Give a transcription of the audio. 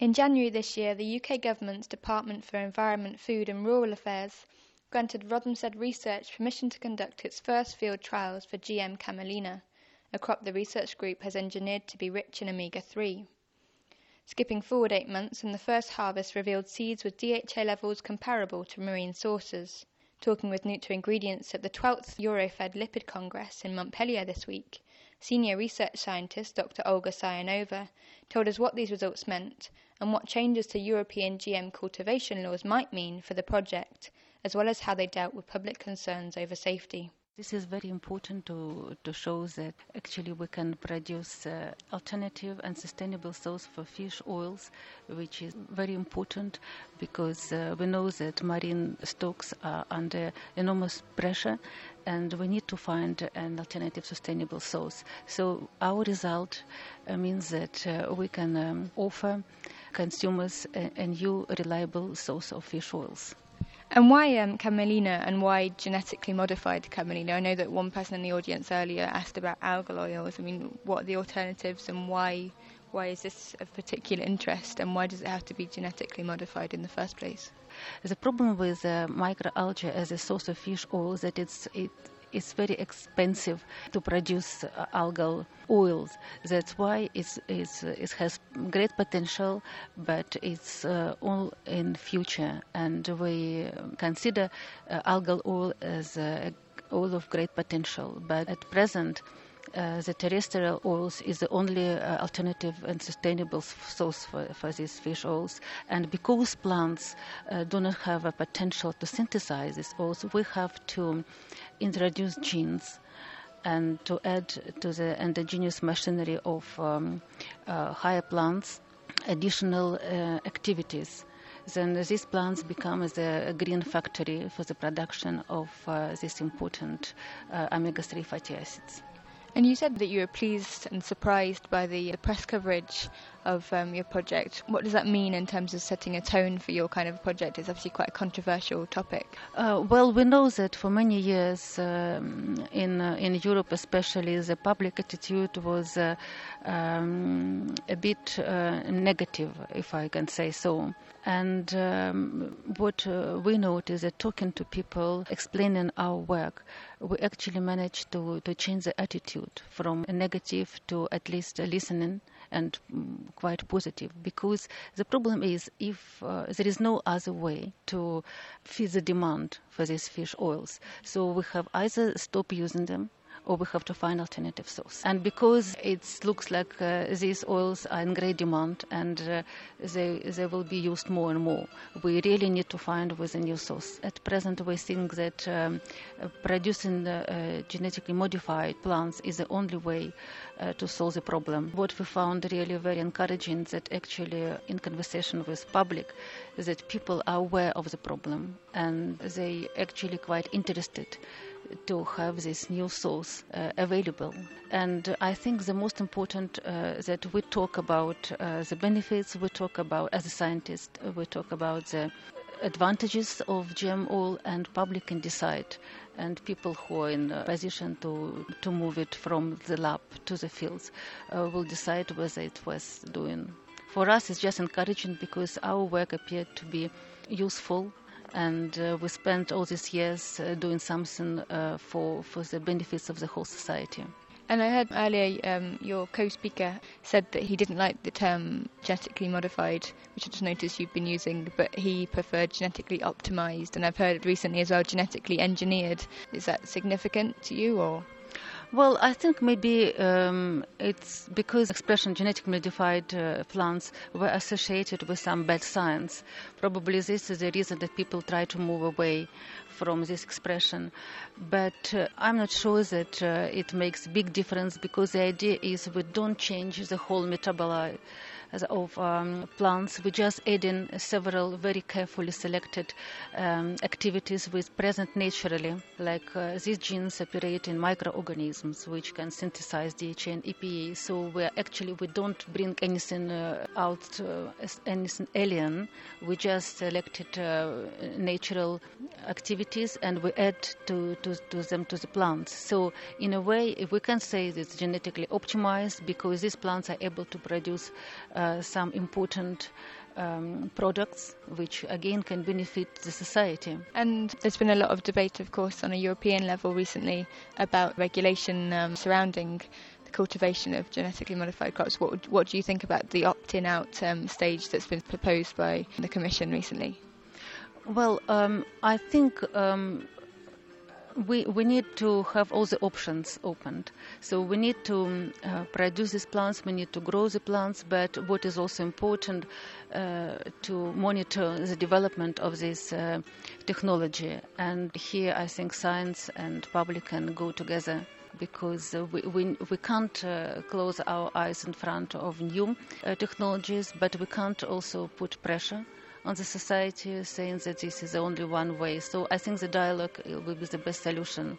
In January this year, the UK Government's Department for Environment, Food and Rural Affairs granted Rothamsted Research permission to conduct its first field trials for GM camelina, a crop the research group has engineered to be rich in omega 3. Skipping forward eight months, and the first harvest revealed seeds with DHA levels comparable to marine sources. Talking with NutraIngredients at the 12th Eurofed Lipid Congress in Montpellier this week, senior research scientist Dr. Olga Sayanova told us what these results meant and what changes to European GM cultivation laws might mean for the project, as well as how they dealt with public concerns over safety. This is very important to, to show that actually we can produce uh, alternative and sustainable source for fish oils, which is very important because uh, we know that marine stocks are under enormous pressure and we need to find an alternative sustainable source. So our result uh, means that uh, we can um, offer consumers a, a new reliable source of fish oils. And why um, camelina and why genetically modified camelina? I know that one person in the audience earlier asked about algal oils. I mean, what are the alternatives and why why is this of particular interest and why does it have to be genetically modified in the first place? The problem with uh, microalgae as a source of fish oil is that it's it it's very expensive to produce uh, algal oils. That's why it's, it's, it has great potential, but it's uh, all in future. And we consider uh, algal oil as uh, oil of great potential. But at present, uh, the terrestrial oils is the only uh, alternative and sustainable source for, for these fish oils. And because plants uh, do not have a potential to synthesize these oils, we have to introduce genes and to add to the endogenous machinery of um, uh, higher plants additional uh, activities then these plants become the green factory for the production of uh, these important uh, omega-3 fatty acids. And you said that you were pleased and surprised by the, the press coverage of um, your project. What does that mean in terms of setting a tone for your kind of project? It's obviously quite a controversial topic. Uh, well, we know that for many years um, in uh, in Europe, especially, the public attitude was uh, um, a bit uh, negative, if I can say so. And um, what uh, we noticed is that talking to people, explaining our work, we actually managed to, to change the attitude from negative to at least listening and mm, quite positive. Because the problem is if uh, there is no other way to feed the demand for these fish oils. So we have either stop using them or we have to find alternative source. And because it looks like uh, these oils are in great demand and uh, they they will be used more and more, we really need to find with a new source. At present, we think that um, producing uh, genetically modified plants is the only way to solve the problem. What we found really very encouraging that actually in conversation with public, that people are aware of the problem and they actually quite interested to have this new source uh, available. And I think the most important uh, that we talk about uh, the benefits, we talk about, as a scientist, uh, we talk about the advantages of GM oil and public can decide and people who are in a position to, to move it from the lab to the fields uh, will decide whether it was doing. For us, it's just encouraging because our work appeared to be useful and uh, we spent all these years uh, doing something uh, for, for the benefits of the whole society. And I heard earlier um, your co-speaker said that he didn't like the term genetically modified, which I just noticed you've been using, but he preferred genetically optimized. And I've heard it recently as well genetically engineered. Is that significant to you, or? Well, I think maybe um, it's because expression genetically modified uh, plants were associated with some bad science. Probably this is the reason that people try to move away from this expression. But uh, I'm not sure that uh, it makes big difference because the idea is we don't change the whole metabolite of um, plants. We just add in several very carefully selected um, activities which present naturally, like uh, these genes operate in microorganisms which can synthesize DHA and EPA. So we actually we don't bring anything uh, out uh, as anything alien. We just selected uh, natural activities and we add to, to, to them to the plants. So in a way, if we can say it's genetically optimized because these plants are able to produce uh, some important um, products which again can benefit the society. And there's been a lot of debate, of course, on a European level recently about regulation um, surrounding the cultivation of genetically modified crops. What, what do you think about the opt-in out um, stage that's been proposed by the Commission recently? Well, um, I think um, we, we need to have all the options opened. So we need to um, uh, produce these plants, we need to grow the plants, but what is also important uh, to monitor the development of this uh, technology. And here I think science and public can go together because uh, we, we, we can't uh, close our eyes in front of new uh, technologies, but we can't also put pressure on the society saying that this is only one way. So I think the dialogue will be the best solution